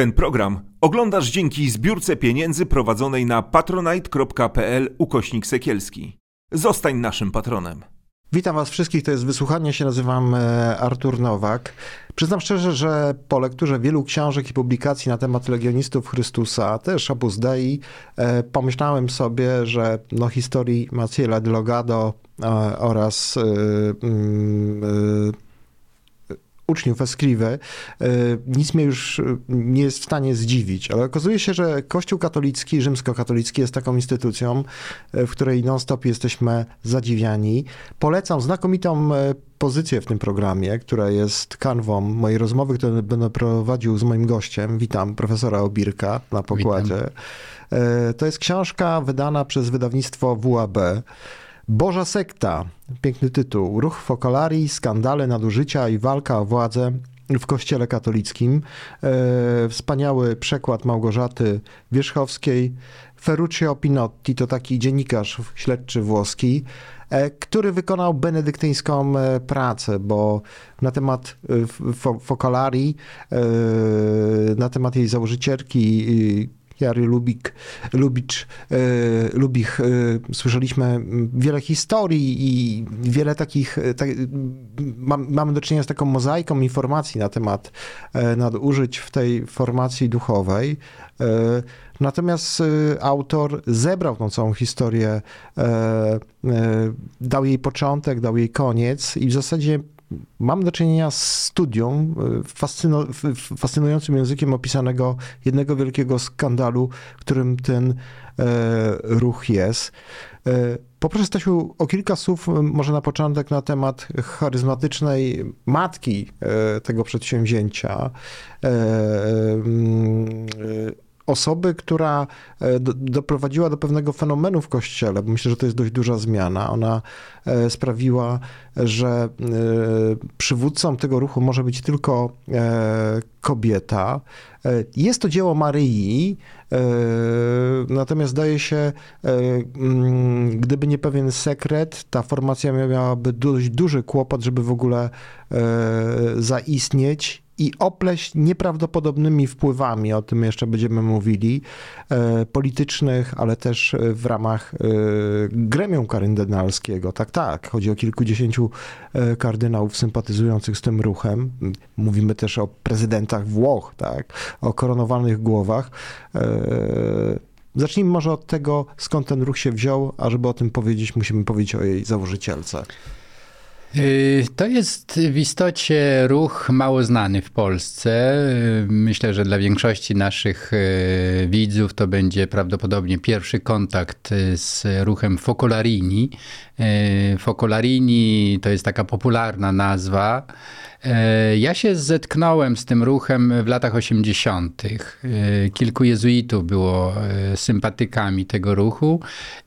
Ten program oglądasz dzięki zbiórce pieniędzy prowadzonej na patronite.pl ukośnik sekielski. Zostań naszym patronem. Witam Was wszystkich, to jest wysłuchanie, się nazywam e, Artur Nowak. Przyznam szczerze, że po lekturze wielu książek i publikacji na temat legionistów Chrystusa, też Opus Dei, e, pomyślałem sobie, że no, historii Maciela de Logado e, oraz mm, uczniów Escrive, nic mnie już nie jest w stanie zdziwić, ale okazuje się, że Kościół katolicki, rzymskokatolicki jest taką instytucją, e, w której non-stop jesteśmy zadziwiani. Polecam znakomitą e, pozycję w tym programie, która jest kanwą mojej rozmowy, którą będę prowadził z moim gościem. Witam profesora Obirka na pokładzie. Witam. E, to jest książka wydana przez wydawnictwo WAB. Boża sekta, piękny tytuł. Ruch Fokolarii, skandale, nadużycia i walka o władzę w Kościele katolickim. E, wspaniały przekład Małgorzaty Wierzchowskiej. Ferruccio Pinotti to taki dziennikarz śledczy włoski, e, który wykonał benedyktyńską e, pracę, bo na temat Fokolarii, na temat jej założycielki Jary Lubik, Lubicz, e, Lubich, e, słyszeliśmy wiele historii i wiele takich, e, tak, mamy do czynienia z taką mozaiką informacji na temat nadużyć w tej formacji duchowej. Natomiast autor zebrał tą całą historię, dał jej początek, dał jej koniec i w zasadzie Mam do czynienia z studią e, fascynującym językiem opisanego jednego wielkiego skandalu, którym ten e, ruch jest. E, poproszę Stasiu o kilka słów, może na początek, na temat charyzmatycznej matki tego przedsięwzięcia osoby, która e, do, doprowadziła do pewnego fenomenu w kościele, bo myślę, że to jest dość duża zmiana. Ona e, sprawiła, że e, przywódcą tego ruchu może być tylko kobieta. Jest to dzieło Maryi, natomiast zdaje się, mm, gdyby nie pewien sekret, ta formacja miałaby dość duży kłopot, żeby w ogóle zaistnieć i opleść nieprawdopodobnymi wpływami, o tym jeszcze będziemy mówili, e, politycznych, ale też w ramach e, gremium kardynalskiego. Tak, tak, chodzi o kilkudziesięciu e, kardynałów sympatyzujących z tym ruchem. Mówimy też o prezydentach Włoch, tak, o koronowanych głowach. Zacznijmy może od tego, skąd ten ruch się wziął, a żeby o tym powiedzieć, musimy powiedzieć o jej założycielce. Y, to jest w istocie ruch mało znany w Polsce. Y, myślę, że dla większości naszych y, widzów to będzie prawdopodobnie pierwszy kontakt z ruchem Focolarini. Focolarini to jest taka popularna nazwa. E, ja się zetknąłem z tym ruchem w latach 80. E, kilku jezuitów było e, sympatykami tego ruchu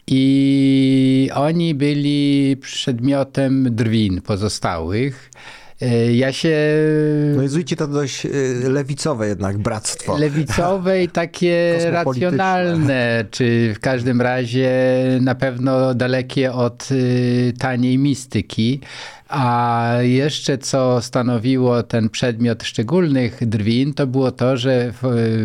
i oni byli przedmiotem drwin pozostałych. Ja się. No jezuici to dość lewicowe jednak bractwo. Lewicowe i takie racjonalne, czy w każdym razie na pewno dalekie od taniej mistyki. A jeszcze co stanowiło ten przedmiot szczególnych drwin, to było to, że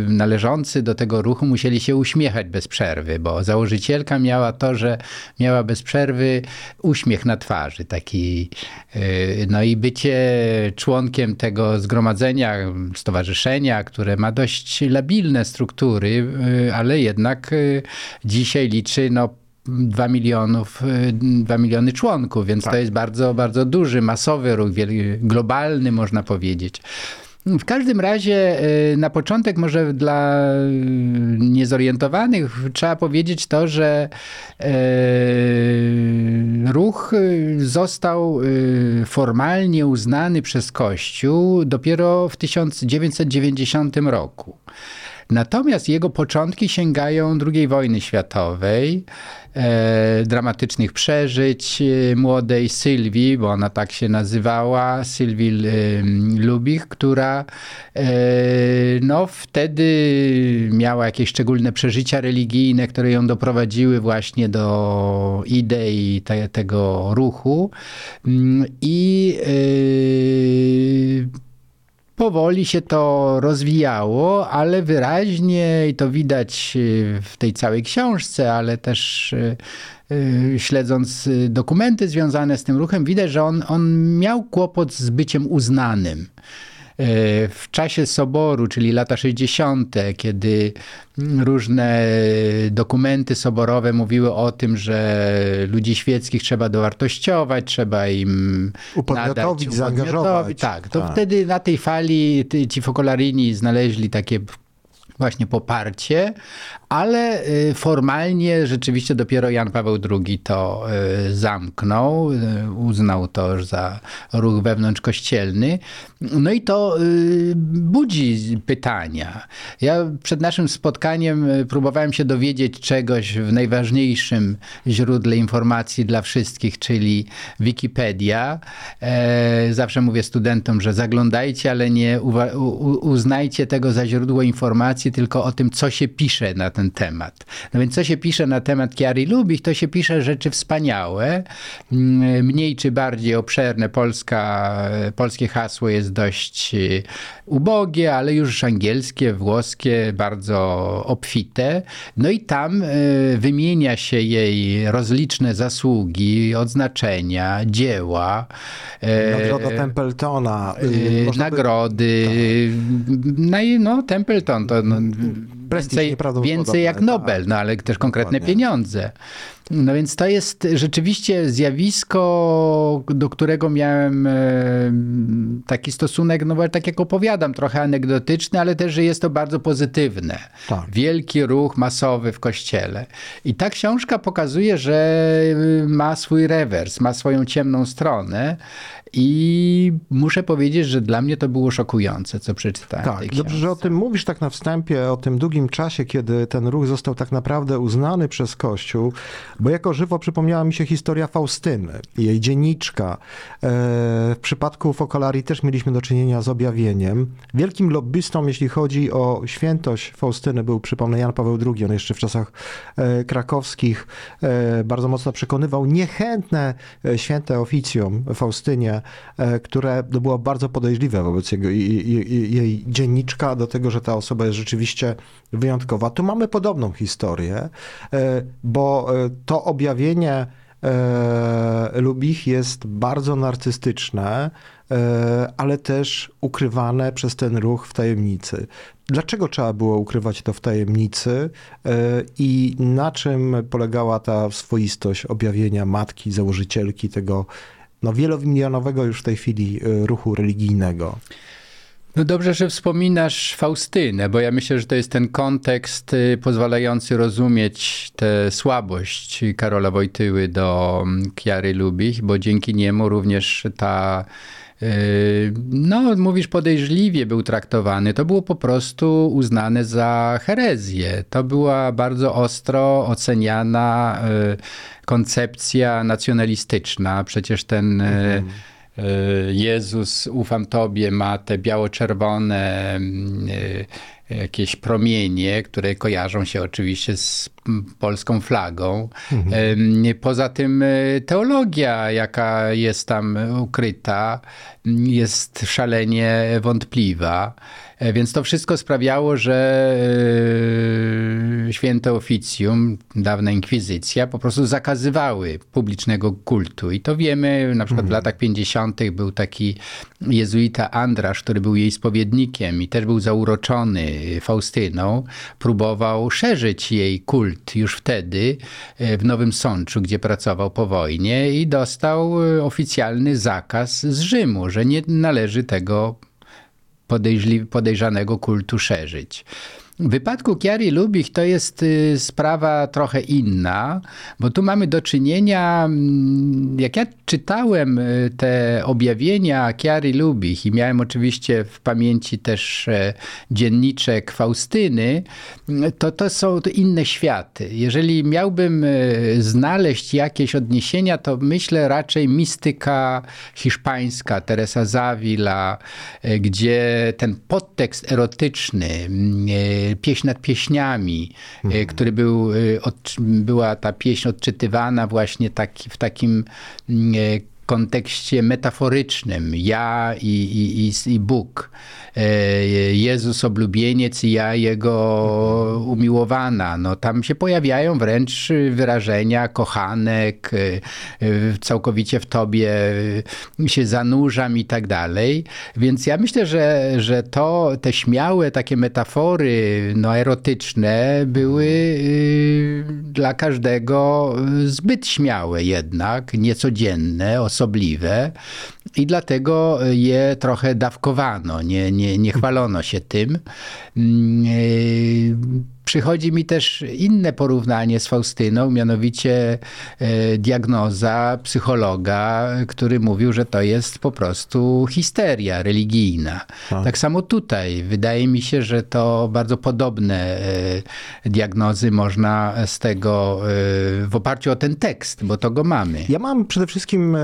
należący do tego ruchu musieli się uśmiechać bez przerwy, bo założycielka miała to, że miała bez przerwy uśmiech na twarzy, taki y, no i bycie członkiem tego zgromadzenia, stowarzyszenia, które ma dość labilne struktury, y, ale jednak y, dzisiaj liczy no 2 milionów, 2 y, miliony członków, więc tak. to jest bardzo, bardzo duży, masowy ruch, globalny można powiedzieć. W każdym razie y, na początek może dla niezorientowanych trzeba powiedzieć to, że y, ruch został formalnie uznany przez Kościół dopiero w 1990 roku. Natomiast jego początki sięgają II wojny światowej, e, dramatycznych przeżyć e, młodej Sylwii, bo ona tak się nazywała, Sylwii e, Lubich, która e, no, wtedy miała jakieś szczególne przeżycia religijne, które ją doprowadziły właśnie do idei te, tego ruchu. Mm, I powoli się to rozwijało, ale wyraźnie i to widać w tej całej książce, ale też śledząc dokumenty związane z tym ruchem, widać, że on, on miał kłopot z byciem uznanym. E, w czasie soboru, czyli lata 60., kiedy różne dokumenty soborowe mówiły o tym, że ludzi świeckich trzeba dowartościować, trzeba im upodmiotowić, zaangażować. Tak, to tak. wtedy na tej fali ci fokolarini znaleźli takie właśnie poparcie, ale y, formalnie rzeczywiście dopiero Jan Paweł II to y, zamknął, y, uznał to za ruch wewnątrzkościelny. No i to budzi pytania. Ja przed naszym spotkaniem próbowałem się dowiedzieć czegoś w najważniejszym źródle informacji dla wszystkich, czyli Wikipedia. E, zawsze mówię studentom, że zaglądajcie, ale nie uznajcie tego za źródło informacji, tylko o tym, co się pisze na ten temat. No więc co się pisze na temat Kiary Lubich, to się pisze rzeczy wspaniałe, mm, mniej czy bardziej obszerne. Polska, polskie hasło jest dość y, ubogie, ale już angielskie, włoskie, bardzo obfite. No i tam y, wymienia się jej rozliczne zasługi, odznaczenia, dzieła. Y, Nagroda Templetona. Nagrody. Tak. No, Templeton to no, więcej, więcej jak Nobel, no ale też konkretne Dokładnie. pieniądze. No więc to jest rzeczywiście zjawisko, do którego miałem e, taki stosunek, no tak jak opowiadam, trochę anegdotyczny, ale też, że jest to bardzo pozytywne. Tak. Wielki ruch masowy w kościele. I ta książka pokazuje, że ma swój rewers, ma swoją ciemną stronę i muszę powiedzieć, że dla mnie to było szokujące, co przeczytałem. Tak, dobrze, że o tym mówisz tak na wstępie, o tym długim czasie, kiedy ten ruch został tak naprawdę uznany przez Kościół, bo jako żywo przypomniała mi się historia Faustyny, jej dzienniczka. E, w przypadku Fokolarii też mieliśmy do czynienia z objawieniem. Wielkim lobbystą, jeśli chodzi o świętość Faustyny, był, przypomnę, Jan Paweł II. On jeszcze w czasach e, krakowskich e, bardzo mocno przekonywał niechętne święte oficjum Faustynie, które było bardzo podejrzliwe wobec jego, jej, jej dzienniczka, do tego, że ta osoba jest rzeczywiście wyjątkowa. Tu mamy podobną historię, bo to objawienie e, Lubich jest bardzo narcystyczne, e, ale też ukrywane przez ten ruch w tajemnicy. Dlaczego trzeba było ukrywać to w tajemnicy e, i na czym polegała ta swoistość objawienia matki, założycielki tego no, wielomilionowego już w tej chwili ruchu religijnego? No dobrze, że wspominasz Faustynę, bo ja myślę, że to jest ten kontekst y, pozwalający rozumieć tę słabość Karola Wojtyły do mm, Kiary Lubich, bo dzięki niemu również ta y, no, mówisz podejrzliwie był traktowany. To było po prostu uznane za herezję. To była bardzo ostro oceniana y, koncepcja nacjonalistyczna. Przecież ten mhm Jezus, ufam Tobie, ma te biało-czerwone mm, e, jakieś promienie, które kojarzą się oczywiście z polską flagą. Mhm. Poza tym e, teologia, jaka jest tam ukryta, jest szalenie wątpliwa. E, więc to wszystko sprawiało, że e, święte oficjum, dawna inkwizycja, po prostu zakazywały publicznego kultu. I to wiemy, na przykład mhm. w latach 50. był taki jezuita Andrasz, który był jej spowiednikiem i też był zauroczony Faustyną. Próbował szerzyć jej kult już wtedy e, w Nowym Sączu, gdzie pracował po wojnie i dostał oficjalny zakaz z Rzymu, że nie należy tego podejrzanego kultu szerzyć. W wypadku Kiary Lubich to jest y, sprawa trochę inna, bo tu mamy do czynienia, mm, jak ja czytałem y, te objawienia Kiary Lubich i miałem oczywiście w pamięci też e, dzienniczek Faustyny, to to są inne światy. Jeżeli miałbym e, znaleźć jakieś odniesienia, to myślę raczej mistyka hiszpańska, Teresa Zavila, e, gdzie ten podtekst erotyczny, pieśń nad pieśniami, mhm. który był, była ta pieśń odczytywana właśnie taki, w takim kontekście metaforycznym. Ja i, i, i, i Bóg. E, Jezus oblubieniec i ja jego umiłowana. No, tam się pojawiają wręcz wyrażenia kochanek, e, całkowicie w tobie się zanurzam i tak dalej. Więc ja myślę, że, że to, te śmiałe takie metafory no, erotyczne były y, dla każdego zbyt śmiałe jednak, niecodzienne, osobliwe i dlatego je trochę dawkowano, nie, nie, nie chwalono się tym. Przychodzi mi też inne porównanie z Faustyną, mianowicie e, diagnoza psychologa, który mówił, że to jest po prostu histeria religijna. Tak, tak samo tutaj. Wydaje mi się, że to bardzo podobne e, diagnozy można z tego, e, w oparciu o ten tekst, bo to go mamy. Ja mam przede wszystkim,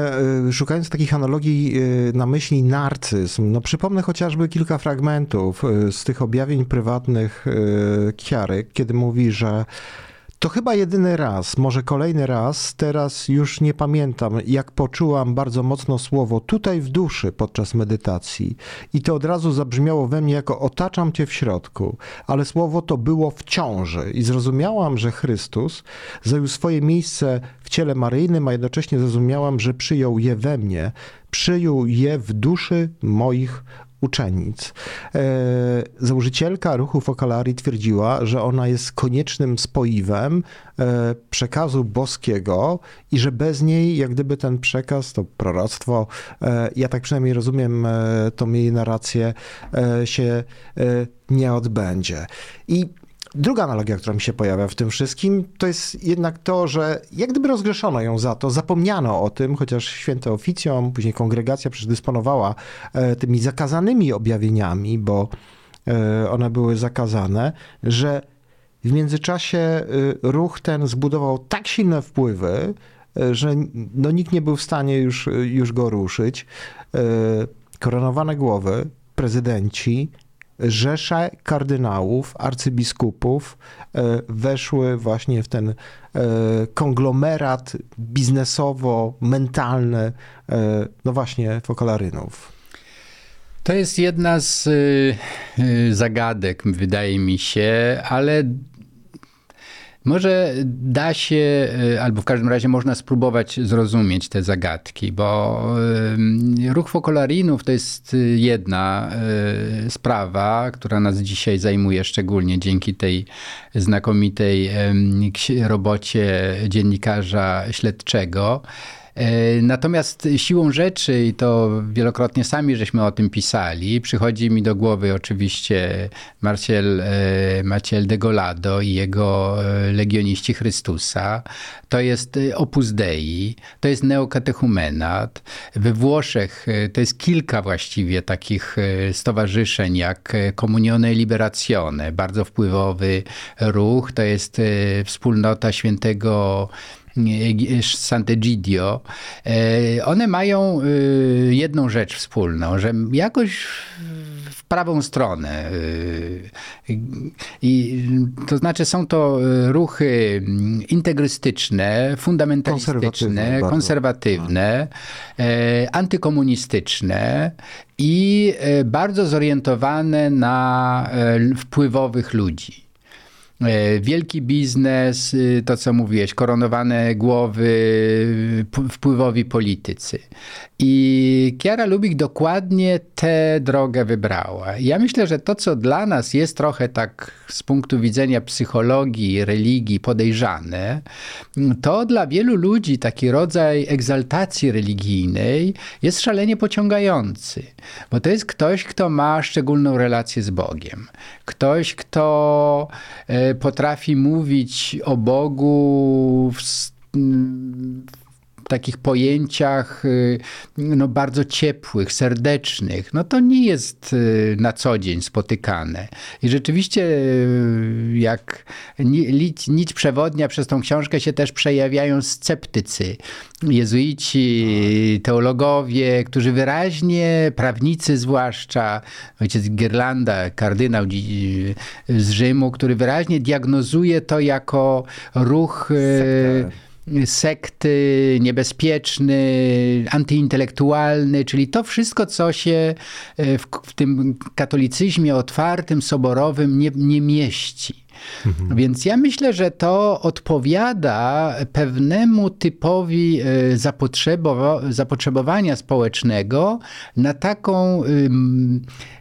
szukając takich analogii, na myśli narcyzm. No, przypomnę chociażby kilka fragmentów z tych objawień prywatnych Kiary kiedy mówi, że to chyba jedyny raz, może kolejny raz, teraz już nie pamiętam, jak poczułam bardzo mocno słowo tutaj w duszy podczas medytacji. I to od razu zabrzmiało we mnie jako otaczam cię w środku, ale słowo to było w ciąży. I zrozumiałam, że Chrystus zajął swoje miejsce w ciele Maryjnym, a jednocześnie zrozumiałam, że przyjął je we mnie, przyjął je w duszy moich uczennic. E, założycielka ruchu Focolari twierdziła, że ona jest koniecznym spoiwem e, przekazu boskiego i że bez niej, jak gdyby ten przekaz, to proroctwo, e, ja tak przynajmniej rozumiem tą jej narrację, się nie odbędzie. I Druga analogia, która mi się pojawia w tym wszystkim, to jest jednak to, że jak gdyby rozgrzeszono ją za to, zapomniano o tym, chociaż święte oficjom, później kongregacja przecież dysponowała e, tymi zakazanymi objawieniami, bo e, one były zakazane, że w międzyczasie e, ruch ten zbudował tak silne wpływy, że no, nikt nie był w stanie już, już go ruszyć. Koronowane głowy, prezydenci, rzesze kardynałów, arcybiskupów e, weszły właśnie w ten e, konglomerat biznesowo-mentalny, e, no właśnie, fokolarynów. To jest jedna z zagadek, wydaje mi się, ale może da się, y, albo w każdym razie można spróbować zrozumieć te zagadki, bo y, ruch fokolarinów to jest jedna y, sprawa, która nas dzisiaj zajmuje, szczególnie dzięki tej znakomitej robocie dziennikarza śledczego. E, natomiast siłą rzeczy, i to wielokrotnie sami żeśmy o tym pisali, przychodzi mi do głowy oczywiście Marcel, e, Marcel de Golado i jego e, Legioniści Chrystusa. To jest Opus Dei, to jest neokatechumenat. We Włoszech to jest kilka właściwie takich stowarzyszeń jak Comunione Liberazione, bardzo wpływowy ruch. To jest wspólnota świętego Sant'Egidio, e, one mają e, jedną rzecz wspólną, że jakoś w prawą stronę. E, I, to znaczy są to ruchy integrystyczne, fundamentalistyczne, konserwatywne, konserwatywne antykomunistyczne i bardzo zorientowane na wpływowych ludzi. E, wielki biznes, y, to co mówiłeś, koronowane głowy, wpływowi politycy. I Kiara Lubik dokładnie tę drogę wybrała. Ja myślę, że to, co dla nas jest trochę tak z punktu widzenia psychologii, religii podejrzane, to dla wielu ludzi taki rodzaj egzaltacji religijnej jest szalenie pociągający. Bo to jest ktoś, kto ma szczególną relację z Bogiem. Ktoś, kto e, potrafi mówić o Bogu w, w takich pojęciach y, no, bardzo ciepłych, serdecznych, no to nie jest y, na co dzień spotykane. I rzeczywiście y, jak nic, nic przewodnia przez tą książkę się też przejawiają sceptycy, jezuici, teologowie, którzy wyraźnie, prawnicy zwłaszcza, ojciec Girlanda, kardynał z Rzymu, który wyraźnie diagnozuje to jako ruch sekty, niebezpieczny, antyintelektualny, czyli to wszystko, co się w, w tym katolicyzmie otwartym, soborowym nie, nie mieści. Mhm. Więc ja myślę, że to odpowiada pewnemu typowi e, zapotrzebowania społecznego na taką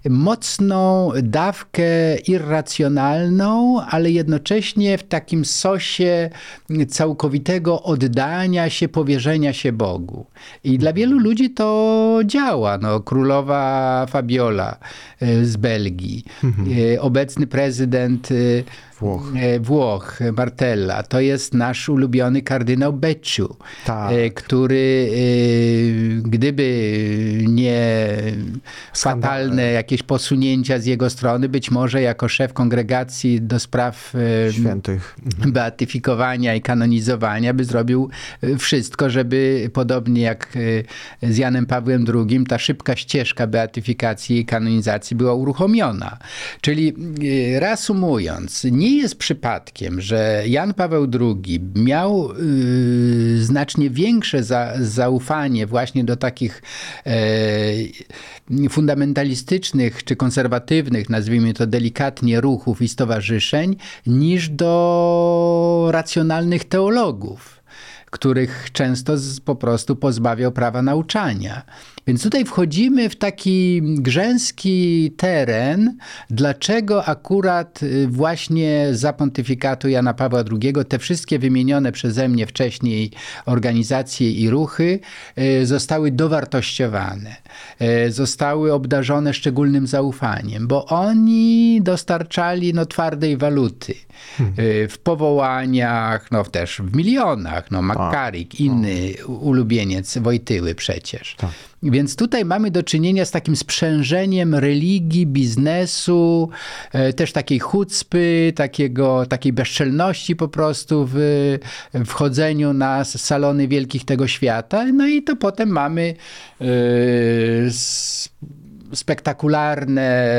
mocną dawkę irracjonalną, ale jednocześnie w takim sosie całkowitego oddania się, powierzenia się Bogu. I dla wielu ludzi to działa. No, królowa Fabiola e, z Belgii, mhm. E, obecny prezydent Włoch. E, Włoch, Martella. To jest nasz ulubiony kardynał Becciu, tak. E, który e, gdyby nie fatalne jakieś posunięcia z jego strony, być może jako szef kongregacji do spraw świętych beatyfikowania i kanonizowania by zrobił wszystko, żeby podobnie jak z Janem Pawłem II, ta szybka ścieżka beatyfikacji i kanonizacji była uruchomiona. Czyli reasumując, nie jest przypadkiem, że Jan Paweł II miał y, znacznie większe za, zaufanie właśnie do takich e, fundamentalistycznych czy konserwatywnych, nazwijmy to delikatnie, ruchów i stowarzyszeń, niż do racjonalnych teologów których często po prostu pozbawiał prawa nauczania. Więc tutaj wchodzimy w taki grzęski teren, dlaczego akurat y, właśnie za pontyfikatu Jana Pawła II te wszystkie wymienione przeze mnie wcześniej organizacje i ruchy y, zostały dowartościowane, y, zostały obdarzone szczególnym zaufaniem, bo oni dostarczali no, twardej waluty hmm. w powołaniach, no też w milionach, no Makarik, inny ulubieniec Wojtyły przecież. Tak. Więc tutaj mamy do czynienia z takim sprzężeniem religii, biznesu, e, też takiej chucpy, takiego, takiej bezczelności po prostu w wchodzeniu na salony wielkich tego świata. No i to potem mamy yy, spektakularne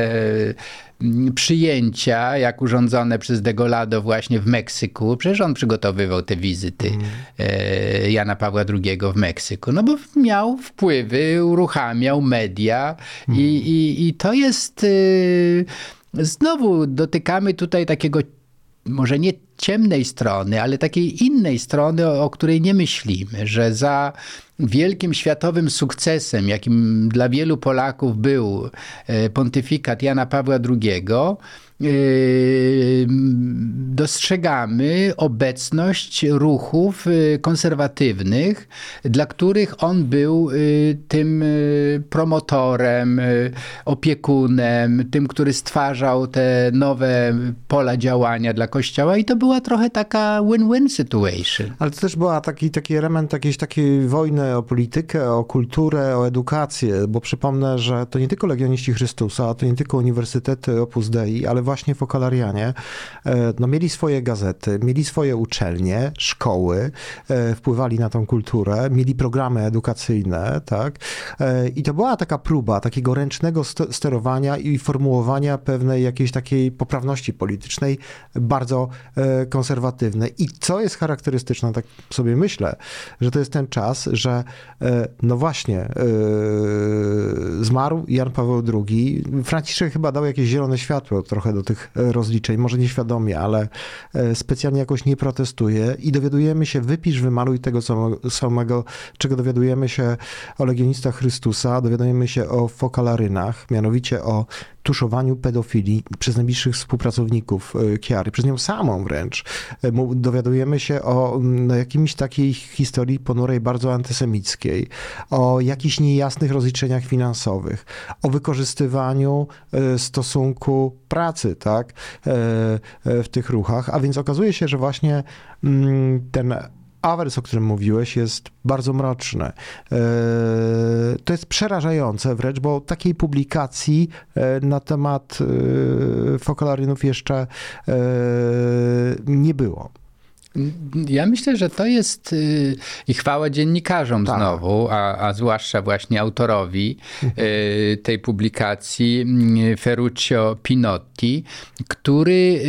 przyjęcia, jak urządzone przez Degolado właśnie w Meksyku. Przecież on przygotowywał te wizyty mm. Jana Pawła II w Meksyku. No bo miał wpływy, uruchamiał media mm. i, i, i to jest... Y, znowu dotykamy tutaj takiego może nie ciemnej strony, ale takiej innej strony, o, o, której nie myślimy, że za wielkim światowym sukcesem, jakim dla wielu Polaków był e, pontyfikat Jana Pawła II, dostrzegamy obecność ruchów yy, konserwatywnych, dla których on był yy, tym promotorem, opiekunem, tym, który stwarzał te nowe pola działania dla Kościoła i to była trochę taka win-win situation. Ale to też była taki, taki element jakiejś takiej wojny o politykę, o kulturę, o edukację, bo przypomnę, że to nie tylko Legioniści Chrystusa, to nie tylko Uniwersytety Opus Dei, ale właśnie Fokolarianie e, no, mieli swoje gazety, mieli swoje uczelnie, szkoły, e, wpływali na tą kulturę, mieli programy edukacyjne, tak? E, I to była taka próba takiego ręcznego sterowania i formułowania pewnej jakiejś takiej poprawności politycznej, bardzo konserwatywnej. I co jest charakterystyczne, tak sobie myślę, że to jest ten czas, że no właśnie zmarł Jan Paweł II. Franciszek chyba dał jakieś zielone światło trochę do tych rozliczeń, może nieświadomie, ale e, specjalnie jakoś nie protestuje i dowiadujemy się, wypisz, wymaluj tego samego, czego dowiadujemy się o legionistach Chrystusa, dowiadujemy się o fokalarynach, mianowicie o tuszowaniu pedofilii przez najbliższych współpracowników e, Kiary, przez nią samą wręcz. E, dowiadujemy się o no, jakimś takiej historii ponurej, bardzo antysemickiej, o jakichś niejasnych rozliczeniach finansowych, o wykorzystywaniu stosunku pracy, tak, w tych ruchach, a więc okazuje się, że właśnie mm, ten awers, o którym mówiłeś, jest bardzo mroczny. E, to jest przerażające wręcz, bo takiej publikacji e, na temat e, fokalarynów jeszcze nie było. Ja myślę, że to jest y, i chwała dziennikarzom tak. znowu, a, a zwłaszcza właśnie autorowi y, tej publikacji, y, Ferruccio Pinotti, który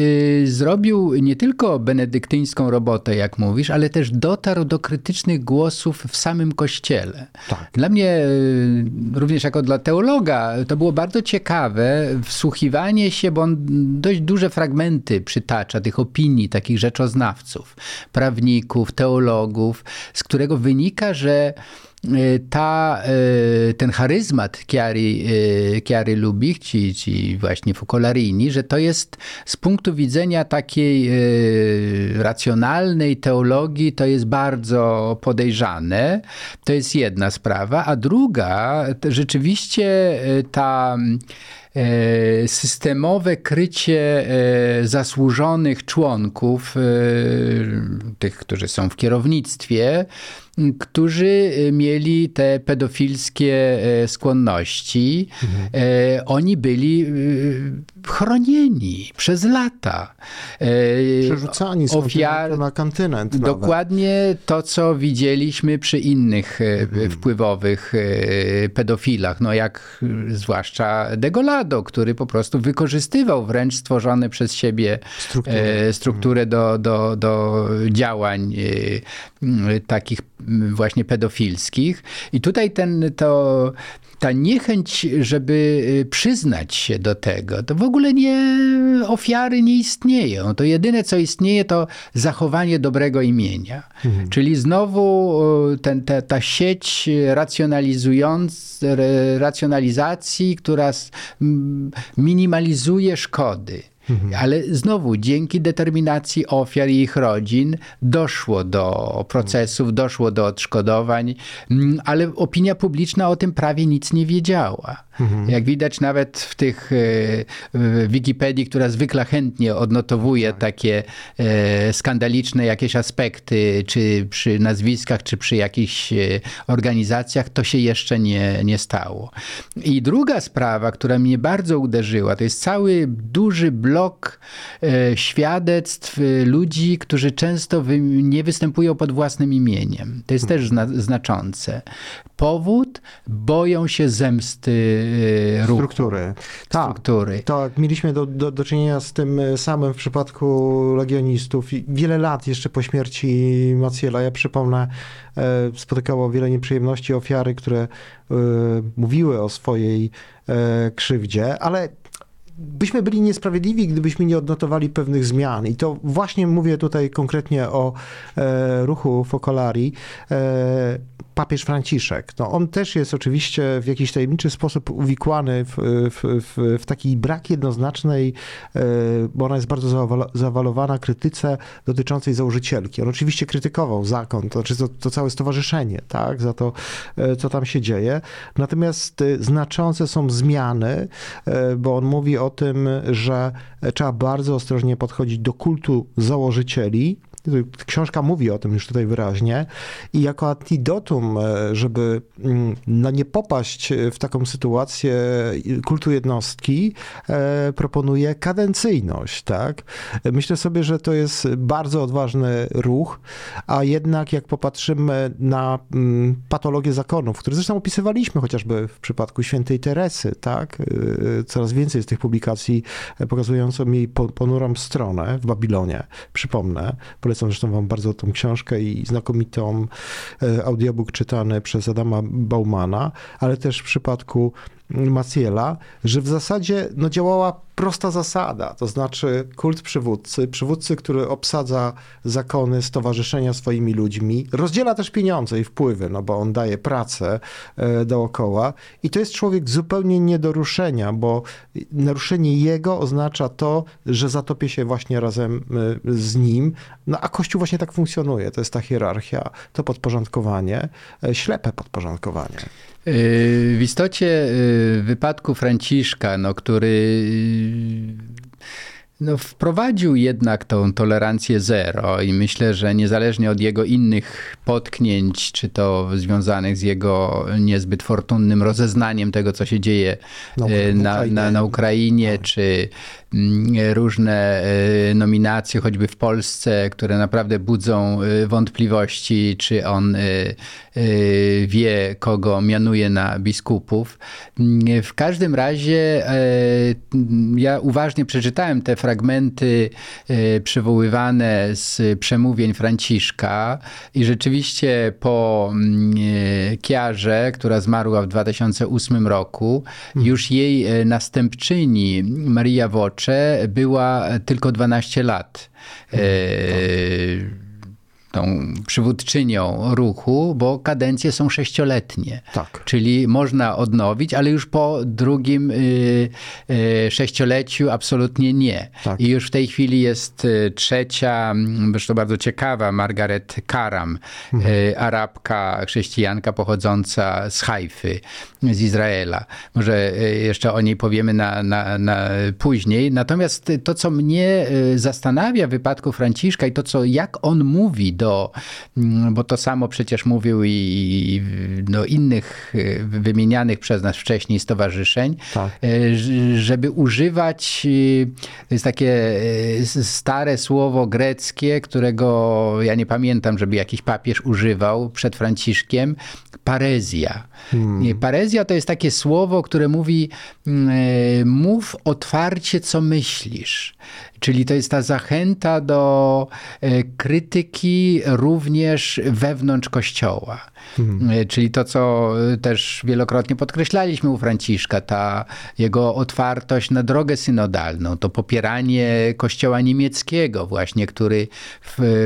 zrobił nie tylko benedyktyńską robotę, jak mówisz, ale też dotarł do krytycznych głosów w samym kościele. Tak. Dla mnie, również jako dla teologa, to było bardzo ciekawe wsłuchiwanie się, bo on dość duże fragmenty przytacza tych opinii takich rzeczoznawców prawników, teologów, z którego wynika, że e, ta, e, ten charyzmat Chiari, e, Lubich, ci, ci właśnie Focolarini, że to jest z punktu widzenia takiej racjonalnej teologii, to jest bardzo podejrzane. To jest jedna sprawa. A druga, rzeczywiście ta systemowe krycie e, zasłużonych członków, e, tych, którzy są w kierownictwie, którzy mieli te pedofilskie skłonności. Mhm. Oni byli chronieni przez lata. Przerzucani z Ofiar... na kontynent. Dokładnie to, co widzieliśmy przy innych mhm. wpływowych pedofilach, no jak zwłaszcza Degolado który po prostu wykorzystywał wręcz stworzone przez siebie strukturę, e, strukturę do, do, do działań e, takich właśnie pedofilskich. I tutaj ten, to, ta niechęć, żeby e, przyznać się do tego, to w ogóle nie, ofiary nie istnieją. To jedyne, co istnieje, to zachowanie dobrego imienia. Mhm. Czyli znowu ten, ta, ta sieć racjonalizując, racjonalizacji, która minimalizuje szkody. Mhm. Ale znowu, dzięki determinacji ofiar i ich rodzin doszło do procesów, doszło do odszkodowań, mm, ale opinia publiczna o tym prawie nic nie wiedziała. Mhm. Jak widać nawet w tych w Wikipedii, która zwykle chętnie odnotowuje tak. takie e, skandaliczne jakieś aspekty, czy przy nazwiskach, czy przy jakichś e, organizacjach, to się jeszcze nie, nie stało. I druga sprawa, która mnie bardzo uderzyła, to jest cały duży blok e, świadectw ludzi, którzy często nie występują pod własnym imieniem. To jest też zna znaczące. Powód? Boją się zemsty Y, ruchu. Struktury. Tak, struktury. Tak, mieliśmy do, do, do czynienia z tym samym w przypadku legionistów. Wiele lat jeszcze po śmierci Maciela, ja przypomnę, e, spotykało wiele nieprzyjemności ofiary, które e, mówiły o swojej e, krzywdzie, ale byśmy byli niesprawiedliwi, gdybyśmy nie odnotowali pewnych zmian. I to właśnie mówię tutaj konkretnie o e, ruchu Focolari. E, papież Franciszek. No, on też jest oczywiście w jakiś tajemniczy sposób uwikłany w, w, w, w taki brak jednoznacznej, e, bo ona jest bardzo zawalowana krytyce dotyczącej założycielki. On oczywiście krytykował zakon, to znaczy to, to całe stowarzyszenie, tak, za to, e, co tam się dzieje. Natomiast e, znaczące są zmiany, bo on mówi o tym, że trzeba bardzo ostrożnie podchodzić do kultu założycieli, Książka mówi o tym już tutaj wyraźnie i jako antidotum, e, żeby no, nie popaść w taką sytuację kultu jednostki, e, proponuje kadencyjność, tak? Myślę sobie, że to jest bardzo odważny ruch, a jednak jak popatrzymy na mm, patologię zakonów, które zresztą opisywaliśmy chociażby w przypadku świętej Teresy, tak? E, coraz więcej jest tych publikacji pokazujących jej ponurą stronę w Babilonie, przypomnę, Polecam zresztą wam bardzo tą książkę i znakomitą e, audiobook czytany przez Adama Baumana, ale też w przypadku Maciela, że w zasadzie no, działała prosta zasada, to znaczy kult przywódcy, przywódcy, który obsadza zakony stowarzyszenia swoimi ludźmi, rozdziela też pieniądze i wpływy, no bo on daje pracę e, dookoła i to jest człowiek zupełnie nie do ruszenia, bo naruszenie jego oznacza to, że zatopię się właśnie razem e, z nim, no a Kościół właśnie tak funkcjonuje, to jest ta hierarchia, to podporządkowanie, e, ślepe podporządkowanie. W istocie w wypadku Franciszka, no, który no, wprowadził jednak tą tolerancję zero i myślę, że niezależnie od jego innych potknięć, czy to związanych z jego niezbyt fortunnym rozeznaniem tego, co się dzieje na, e, na, na, Ukrainie, czy mm, różne nominacje, choćby w Polsce, które naprawdę budzą wątpliwości, czy on wie, kogo mianuje na biskupów. Mm, w każdym razie ja uważnie przeczytałem te fragmenty przywoływane z przemówień Franciszka i rzeczywiście po mm, Kiarze, która zmarła w 2008 roku, już jej e, następczyni Maria Wocze była tylko 12 lat. E, tą przywódczynią ruchu, bo kadencje są sześcioletnie. Tak. Czyli można odnowić, ale już po drugim y, y, sześcioleciu absolutnie nie. Tak. I już w tej chwili jest y, trzecia, zresztą bardzo ciekawa, Margaret Karam, mhm. Arabka, chrześcijanka pochodząca z Hajfy, z Izraela. Może jeszcze o niej powiemy na, na, na później. Natomiast to, co mnie zastanawia w wypadku Franciszka i to, co jak on mówi do do, mm, bo to samo przecież mówił i do innych e, wymienianych przez nas wcześniej stowarzyszeń, tak. E, żeby używać, e, to jest takie stare słowo greckie, którego ja nie pamiętam, żeby jakiś papież używał przed Franciszkiem, parezja. Hmm. Parezja to jest takie słowo, które mówi mm, mów otwarcie, co myślisz. Czyli to jest ta zachęta do e, krytyki również wewnątrz Kościoła. Hmm. E, czyli to, co też wielokrotnie podkreślaliśmy u Franciszka, ta jego otwartość na drogę synodalną, to popieranie Kościoła niemieckiego właśnie, który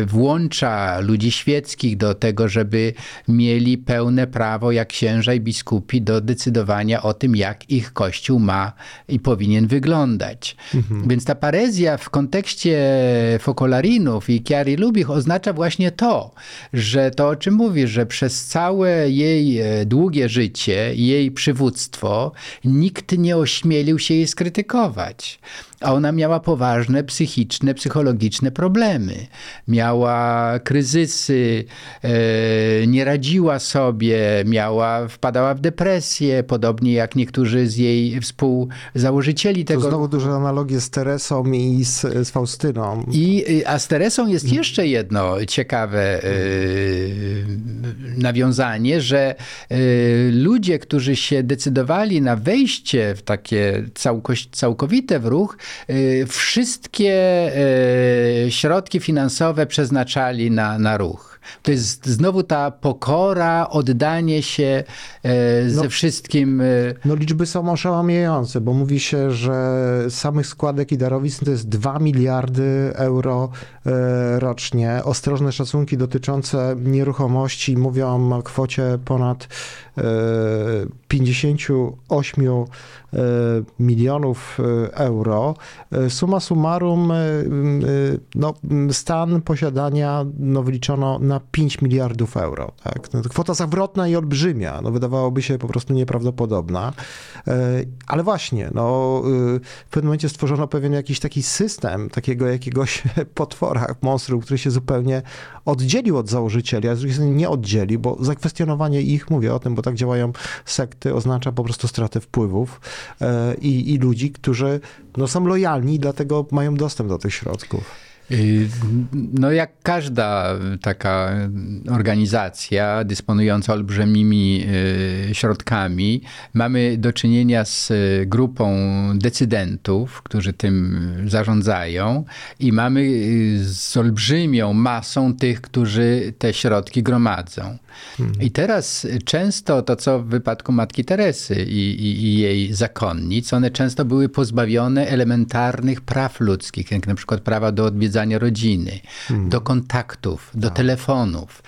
włącza ludzi świeckich do tego, żeby mieli pełne prawo jak księża i biskupi do decydowania o tym, jak ich Kościół ma i powinien wyglądać. Hmm. Więc ta parezja w kontekście Fokolarinów i Chiari Lubich oznacza właśnie to, że to o czym mówisz, że przez całe jej e, długie życie, jej przywództwo, nikt nie ośmielił się jej skrytykować a ona miała poważne psychiczne, psychologiczne problemy. Miała kryzysy, e, nie radziła sobie, miała, wpadała w depresję, podobnie jak niektórzy z jej współzałożycieli tego. To znowu duże analogie z Teresą i z, z Faustyną. I, a z Teresą jest jeszcze jedno ciekawe e, nawiązanie, że e, ludzie, którzy się decydowali na wejście w takie całkowite w ruch, wszystkie y, środki finansowe przeznaczali na, na ruch. To jest znowu ta pokora, oddanie się e, ze no, wszystkim. E, no liczby są oszałamiające, bo mówi się, że samych składek i darowizn to jest 2 miliardy euro e, rocznie. Ostrożne szacunki dotyczące nieruchomości mówią o kwocie ponad 58 milionów euro. Suma summarum, no, stan posiadania no, wyliczono na 5 miliardów euro. Tak? No, kwota zawrotna i olbrzymia, no, wydawałoby się po prostu nieprawdopodobna. E, ale właśnie, no, w pewnym momencie stworzono pewien jakiś taki system, takiego jakiegoś potwora, monstrum, który się zupełnie oddzielił od założycieli, a z drugiej strony nie oddzieli, bo zakwestionowanie ich, mówię o tym, bo tak działają sekty, oznacza po prostu stratę wpływów e, i, i ludzi, którzy no, są lojalni i dlatego mają dostęp do tych środków. Y, no jak każda taka organizacja dysponująca olbrzymimi y, środkami, mamy do czynienia z grupą decydentów, którzy tym zarządzają i mamy y, z olbrzymią masą tych, którzy te środki gromadzą. Hmm. I teraz często to, co w wypadku Matki Teresy i, i, i jej zakonnic, one często były pozbawione elementarnych praw ludzkich, jak na przykład prawa do odwiedzania rodziny, hmm. do kontaktów, do tak. telefonów.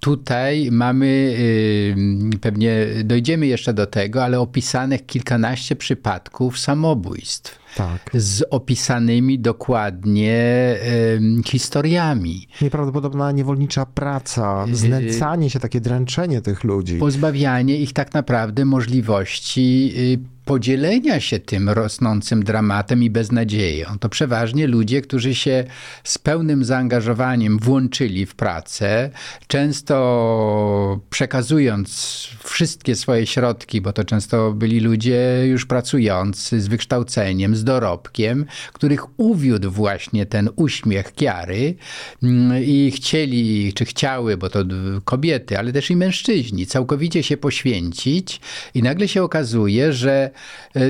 Tutaj mamy, y, pewnie dojdziemy jeszcze do tego, ale opisanych kilkanaście przypadków samobójstw tak. z opisanymi dokładnie y, historiami. Nieprawdopodobna niewolnicza praca, y, znęcanie się, takie dręczenie tych ludzi. Pozbawianie ich tak naprawdę możliwości y, podzielenia się tym rosnącym dramatem i beznadzieją. To przeważnie ludzie, którzy się z pełnym zaangażowaniem włączyli w pracę, często przekazując wszystkie swoje środki, bo to często byli ludzie już pracujący, z wykształceniem, z dorobkiem, których uwiódł właśnie ten uśmiech Kiary mm, i chcieli, czy chciały, bo to kobiety, ale też i mężczyźni, całkowicie się poświęcić i nagle się okazuje, że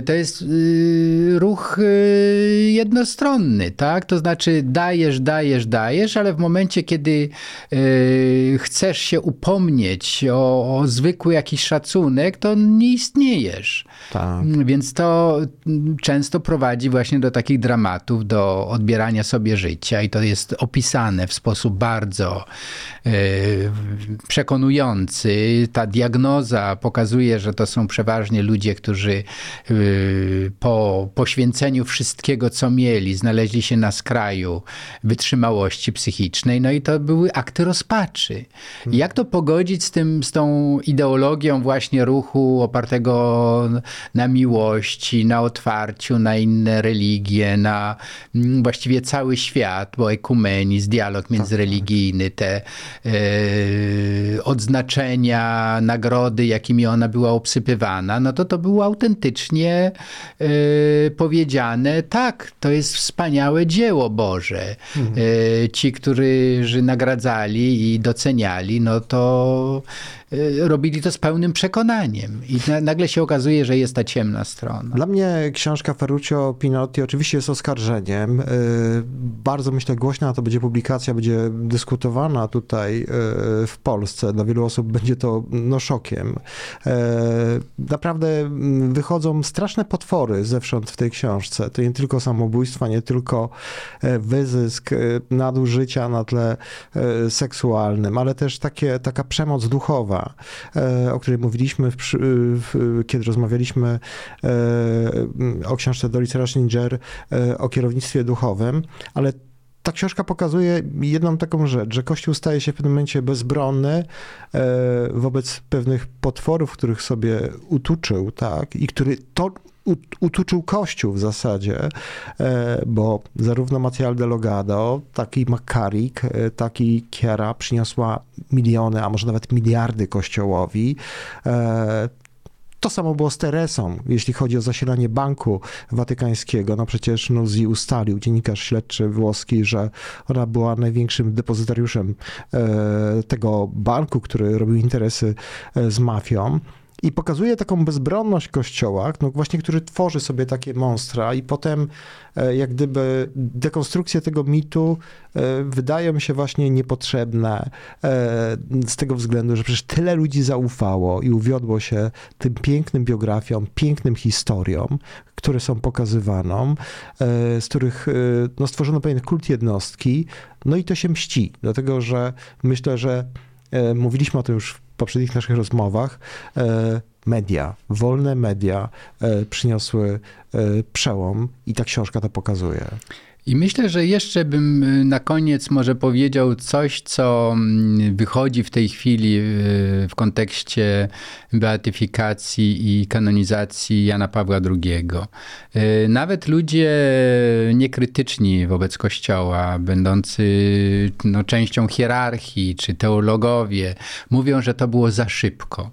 to jest y, ruch y, jednostronny, tak? To znaczy dajesz, dajesz, dajesz, ale w momencie, kiedy y, chcesz się upomnieć o, o zwykły jakiś szacunek, to nie istniejesz. Tak. Więc to często prowadzi właśnie do takich dramatów, do odbierania sobie życia i to jest opisane w sposób bardzo przekonujący. Ta diagnoza pokazuje, że to są przeważnie ludzie, którzy y, po poświęceniu wszystkiego, co mieli, znaleźli się na skraju wytrzymałości psychicznej, no i to były akty rozpaczy. Jak to pogodzić z, tym, z tą ideologią właśnie ruchu opartego na miłości, na otwarciu, na inne religie, na mm, właściwie cały świat, bo ekumenizm, dialog międzyreligijny, te e, odznaczenia, nagrody, jakimi ona była obsypywana, no to to było autentycznie e, powiedziane, tak, to jest wspaniałe dzieło Boże. Mhm. E, ci, którzy nagradzali i doceniali, no to robili to z pełnym przekonaniem. I nagle się okazuje, że jest ta ciemna strona. Dla mnie książka Ferruccio Pinotti oczywiście jest oskarżeniem. Y, bardzo myślę głośna to będzie publikacja, będzie dyskutowana tutaj y, w Polsce. Dla wielu osób będzie to no, szokiem. Naprawdę mm, wychodzą straszne potwory zewsząd w tej książce. To nie tylko samobójstwa, nie tylko wyzysk, nadużycia na tle seksualnym, ale też takie, taka przemoc duchowa E, o której mówiliśmy, w, w, kiedy rozmawialiśmy e, o książce Doris Schlesinger e, o kierownictwie duchowym, ale ta książka pokazuje jedną taką rzecz, że Kościół staje się w pewnym momencie bezbronny wobec pewnych potworów, których sobie utuczył, tak, i który to utuczył Kościół w zasadzie, e, bo zarówno Maciel de Logado, taki Makarik, e, taki Kiera przyniosła miliony, a może nawet miliardy Kościołowi. E, to samo było z Teresą, jeśli chodzi o zasilanie Banku Watykańskiego. No przecież Nuzzi ustalił, dziennikarz śledczy włoski, że ona była największym depozytariuszem tego banku, który robił interesy z mafią. I pokazuje taką bezbronność kościoła, no właśnie, który tworzy sobie takie monstra i potem e, jak gdyby dekonstrukcje tego mitu e, wydają się właśnie niepotrzebne e, z tego względu, że przecież tyle ludzi zaufało i uwiodło się tym pięknym biografiom, pięknym historiom, które są pokazywaną, z których no, stworzono pewien kult jednostki, no i to się mści, dlatego że myślę, że mówiliśmy o tym już poprzednich naszych rozmowach, e, media, wolne media e, przyniosły e, przełom i ta książka to pokazuje. I myślę, że jeszcze bym y, na koniec może powiedział coś, co mm, wychodzi w tej chwili y, w kontekście beatyfikacji i kanonizacji Jana Pawła II. Y, nawet ludzie niekrytyczni wobec Kościoła, będący no, częścią hierarchii, czy teologowie, mówią, że to było za szybko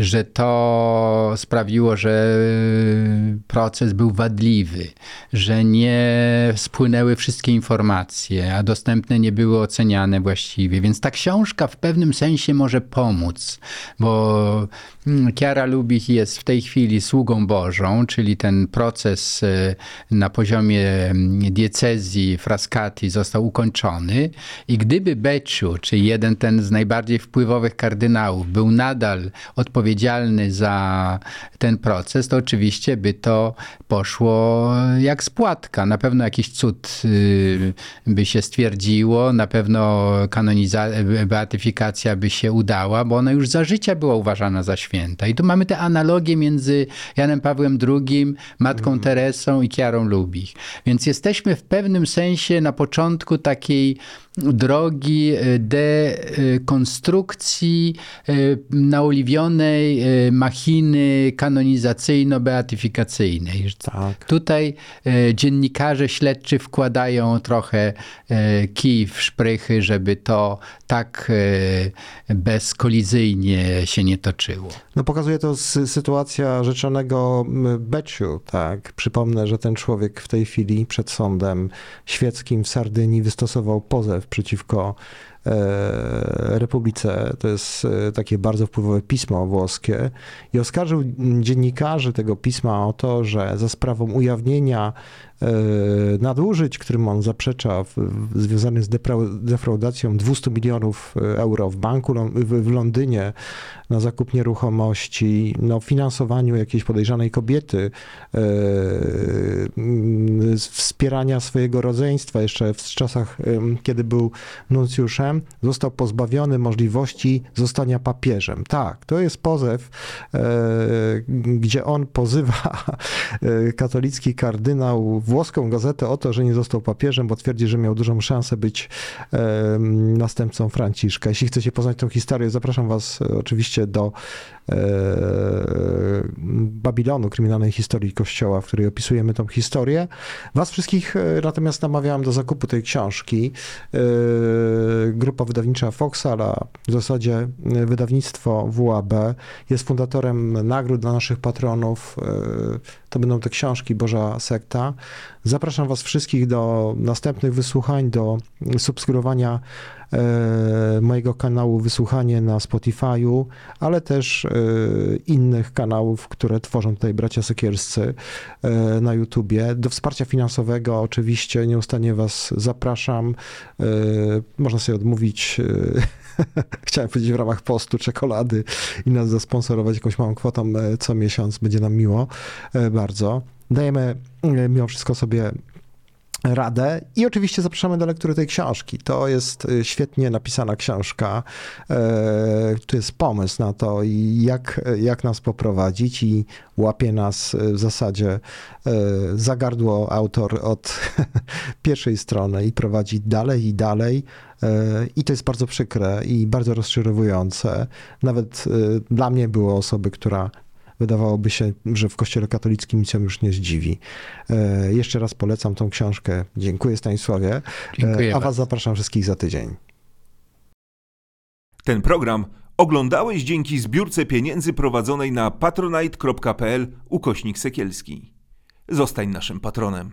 że to sprawiło, że proces był wadliwy, że nie spłynęły wszystkie informacje, a dostępne nie były oceniane właściwie. Więc ta książka w pewnym sensie może pomóc, bo mm, Kiara Lubich jest w tej chwili sługą Bożą, czyli ten proces e, na poziomie mm, diecezji Frascati został ukończony i gdyby Becciu, czy jeden ten z najbardziej wpływowych kardynałów, był nadal odpowiedzialny za ten proces, to oczywiście by to poszło jak spłatka. Na pewno jakiś cud y, by się stwierdziło, na pewno kanonizacja, beatyfikacja by się udała, bo ona już za życia była uważana za święta. I tu mamy te analogie między Janem Pawłem II, Matką mm. Teresą i Kiarą Lubich. Więc jesteśmy w pewnym sensie na początku takiej drogi dekonstrukcji naoliwionej machiny kanonizacyjno-beatyfikacyjnej. Tak. Tutaj dziennikarze śledczy wkładają trochę kij w szprychy, żeby to tak bezkolizyjnie się nie toczyło. No pokazuje to sytuacja rzeczonego Beciu, tak. Przypomnę, że ten człowiek w tej chwili przed sądem świeckim w Sardynii wystosował pozew przeciwko E, Republice, to jest e, takie bardzo wpływowe pismo włoskie, i oskarżył dziennikarzy tego pisma o to, że za sprawą ujawnienia nadużyć, którym on zaprzecza, w, związanych z defraudacją 200 milionów euro w banku w Londynie na zakup nieruchomości, no, finansowaniu jakiejś podejrzanej kobiety, wspierania swojego rodzeństwa jeszcze w czasach, kiedy był nuncjuszem, został pozbawiony możliwości zostania papieżem. Tak, to jest pozew, e, gdzie on pozywa e, katolicki kardynał włoską gazetę o to, że nie został papieżem, bo twierdzi, że miał dużą szansę być e, następcą Franciszka. Jeśli chcecie poznać tę historię, zapraszam was oczywiście do Babilonu, kryminalnej historii Kościoła, w której opisujemy tą historię. Was wszystkich natomiast namawiałem do zakupu tej książki grupa wydawnicza Foxala, w zasadzie e, wydawnictwo WAB, jest fundatorem nagród dla naszych patronów. E, to będą te książki Boża Sekta. Zapraszam Was wszystkich do następnych wysłuchań, do subskrybowania e, mojego kanału Wysłuchanie na Spotify'u, ale też innych kanałów, które tworzą tutaj bracia Sekierscy na YouTubie. Do wsparcia finansowego oczywiście nieustannie Was zapraszam. Można sobie odmówić chciałem powiedzieć w ramach postu czekolady i nas zasponsorować jakąś małą kwotą e, co miesiąc, będzie nam miło e, bardzo. Dajemy e, mimo wszystko sobie radę i oczywiście zapraszamy do lektury tej książki. To jest świetnie napisana książka. Tu jest pomysł na to, jak, jak nas poprowadzić i łapie nas w zasadzie zagardło autor od pierwszej strony i prowadzi dalej i dalej E, I to jest bardzo przykre i bardzo rozczarowujące. Nawet e, dla mnie było osoby, która wydawałoby się, że w Kościele katolickim nic już nie zdziwi. E, jeszcze raz polecam tą książkę. Dziękuję Stanisławie. Dziękuję a was zapraszam wszystkich za tydzień. Ten program oglądałeś dzięki zbiórce pieniędzy prowadzonej na patronite.pl ukośnik sekielski. Zostań naszym patronem.